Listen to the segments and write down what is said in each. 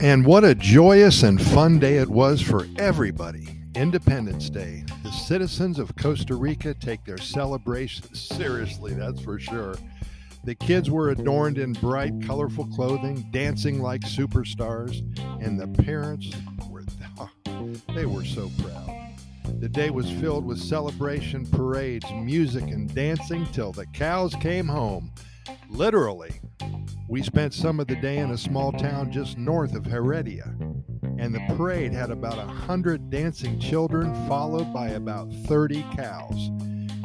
And what a joyous and fun day it was for everybody. Independence Day. The citizens of Costa Rica take their celebration seriously, that's for sure. The kids were adorned in bright, colorful clothing, dancing like superstars, and the parents were they were so proud. The day was filled with celebration, parades, music, and dancing till the cows came home. Literally, we spent some of the day in a small town just north of Heredia, and the parade had about a hundred dancing children, followed by about 30 cows.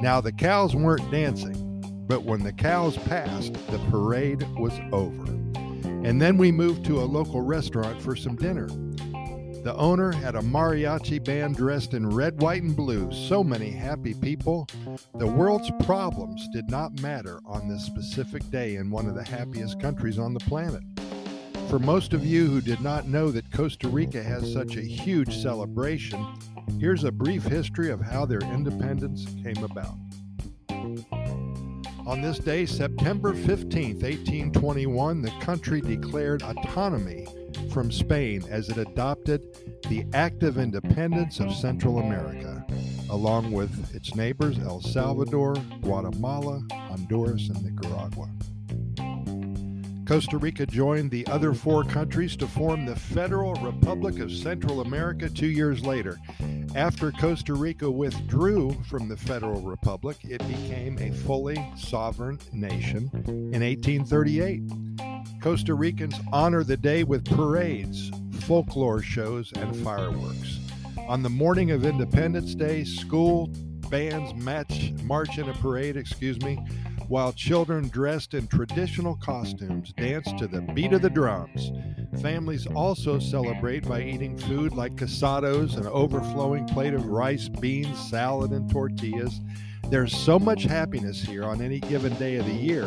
Now, the cows weren't dancing, but when the cows passed, the parade was over. And then we moved to a local restaurant for some dinner. The owner had a mariachi band dressed in red, white, and blue. So many happy people. The world's problems did not matter on this specific day in one of the happiest countries on the planet. For most of you who did not know that Costa Rica has such a huge celebration, here's a brief history of how their independence came about. On this day, September 15, 1821, the country declared autonomy from Spain as it adopted the Act of Independence of Central America, along with its neighbors El Salvador, Guatemala, Honduras, and Nicaragua. Costa Rica joined the other four countries to form the Federal Republic of Central America two years later. After Costa Rica withdrew from the Federal Republic, it became a fully sovereign nation in 1838. Costa Ricans honor the day with parades, folklore shows, and fireworks. On the morning of Independence Day, school bands match, march in a parade, excuse me, while children dressed in traditional costumes dance to the beat of the drums. Families also celebrate by eating food like casados, an overflowing plate of rice, beans, salad, and tortillas. There's so much happiness here on any given day of the year,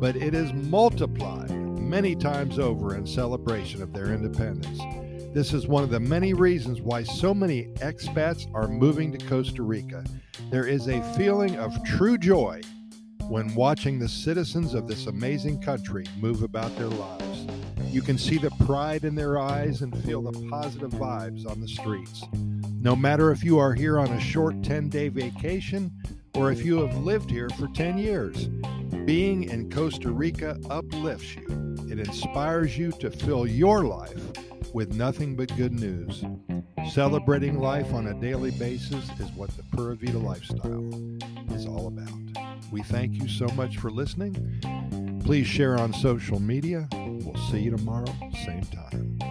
but it is multiplied many times over in celebration of their independence. This is one of the many reasons why so many expats are moving to Costa Rica. There is a feeling of true joy when watching the citizens of this amazing country move about their lives. You can see the pride in their eyes and feel the positive vibes on the streets. No matter if you are here on a short 10 day vacation or if you have lived here for 10 years, being in Costa Rica uplifts you it inspires you to fill your life with nothing but good news. Celebrating life on a daily basis is what the Pura Vida lifestyle is all about. We thank you so much for listening. Please share on social media. We'll see you tomorrow, same time.